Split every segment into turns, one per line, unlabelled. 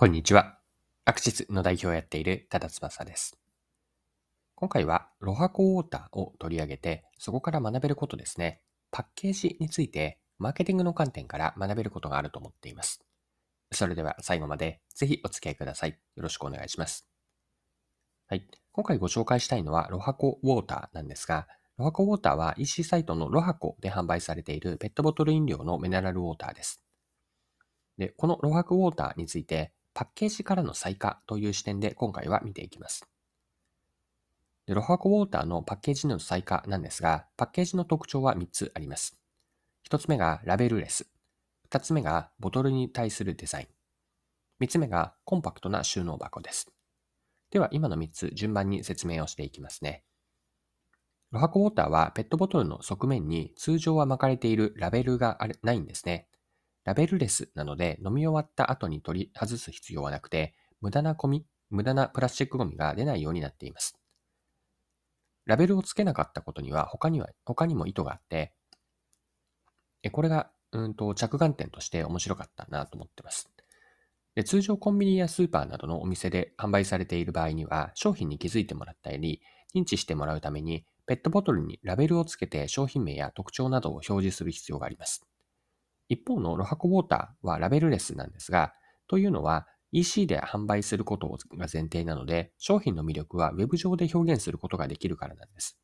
こんにちは。アクシスの代表をやっている多田翼です。今回はロハコウォーターを取り上げて、そこから学べることですね。パッケージについて、マーケティングの観点から学べることがあると思っています。それでは最後までぜひお付き合いください。よろしくお願いします。はい。今回ご紹介したいのはロハコウォーターなんですが、ロハコウォーターは EC サイトのロハコで販売されているペットボトル飲料のミネラルウォーターです。で、このロハコウォーターについてパッケージからの再化という視点で今回は見ていきます。でロハコウォーターのパッケージの再化なんですが、パッケージの特徴は3つあります。1つ目がラベルレス。2つ目がボトルに対するデザイン。3つ目がコンパクトな収納箱です。では今の3つ順番に説明をしていきますね。ロハコウォーターはペットボトルの側面に通常は巻かれているラベルがないんですね。ラベルレスなので飲み終わった後に取り外す必要はなくて、無駄なゴミ、無駄なプラスチックゴミが出ないようになっています。ラベルを付けなかったことには他には、他にも意図があって、これが、うんと、着眼点として面白かったなと思ってます。で通常コンビニやスーパーなどのお店で販売されている場合には、商品に気づいてもらったり、認知してもらうために、ペットボトルにラベルを付けて商品名や特徴などを表示する必要があります。一方のロハコウォーターはラベルレスなんですが、というのは EC で販売することが前提なので、商品の魅力は Web 上で表現することができるからなんです。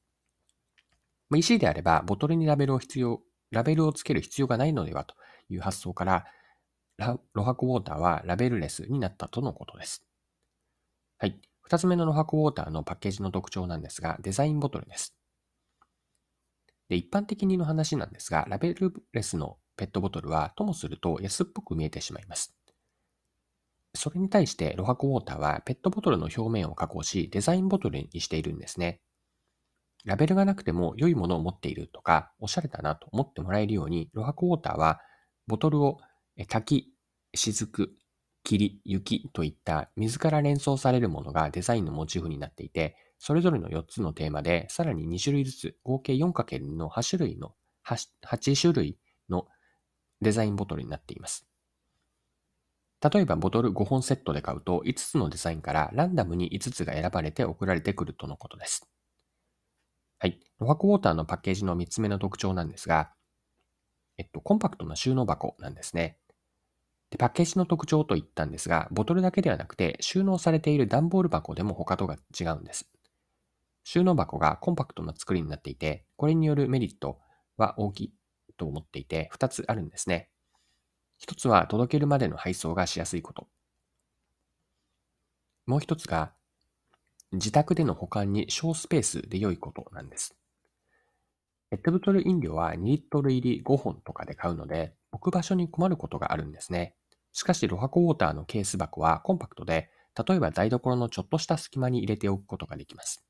EC であれば、ボトルにラベルを必要、ラベルをつける必要がないのではという発想から、ロハコウォーターはラベルレスになったとのことです。はい。二つ目のロハコウォーターのパッケージの特徴なんですが、デザインボトルです。で、一般的にの話なんですが、ラベルレスのペットボトルはともすると安っぽく見えてしまいます。それに対してロハコウォーターはペットボトルの表面を加工しデザインボトルにしているんですね。ラベルがなくても良いものを持っているとか、おしゃれだなと思ってもらえるように、ロハコウォーターはボトルを滝、雫、霧、雪といった水から連想されるものがデザインのモチーフになっていて、それぞれの4つのテーマでさらに2種類ずつ合計 4×2 の8種類の 8, 8種類のデザインボトルになっています。例えばボトル5本セットで買うと5つのデザインからランダムに5つが選ばれて送られてくるとのことです。はい。ロハコウォーターのパッケージの3つ目の特徴なんですが、えっと、コンパクトな収納箱なんですね。でパッケージの特徴と言ったんですが、ボトルだけではなくて収納されている段ボール箱でも他とが違うんです。収納箱がコンパクトな作りになっていて、これによるメリットは大きいと思っていて、2つあるんですね。1つは届けるまでの配送がしやすいこと。もう1つが、自宅での保管に小スペースで良いことなんです。ペットボトル飲料は2リットル入り5本とかで買うので、置く場所に困ることがあるんですね。しかし、ロハコウォーターのケース箱はコンパクトで、例えば台所のちょっとした隙間に入れておくことができます。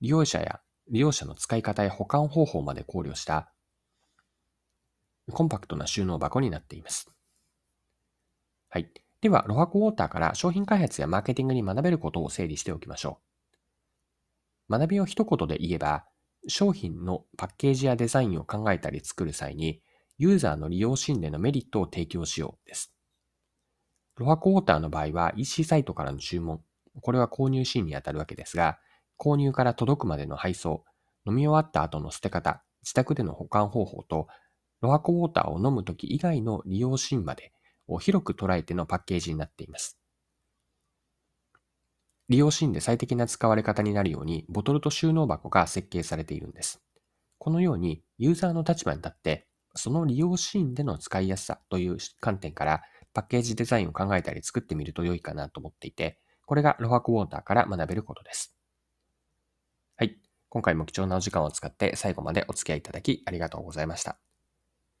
利用者や利用者の使い方や保管方法まで考慮したコンパクトな収納箱になっています。はい。では、ロハコウォーターから商品開発やマーケティングに学べることを整理しておきましょう。学びを一言で言えば、商品のパッケージやデザインを考えたり作る際に、ユーザーの利用心でのメリットを提供しようです。ロハコウォーターの場合は EC サイトからの注文、これは購入シーンにあたるわけですが、購入から届くまでの配送、飲み終わった後の捨て方、自宅での保管方法とロハコウォーターを飲むとき以外の利用シーンまでを広く捉えてのパッケージになっています。利用シーンで最適な使われ方になるように、ボトルと収納箱が設計されているんです。このように、ユーザーの立場に立って、その利用シーンでの使いやすさという観点から、パッケージデザインを考えたり作ってみると良いかなと思っていて、これがロハコウォーターから学べることです。はい。今回も貴重なお時間を使って最後までお付き合いいただきありがとうございました。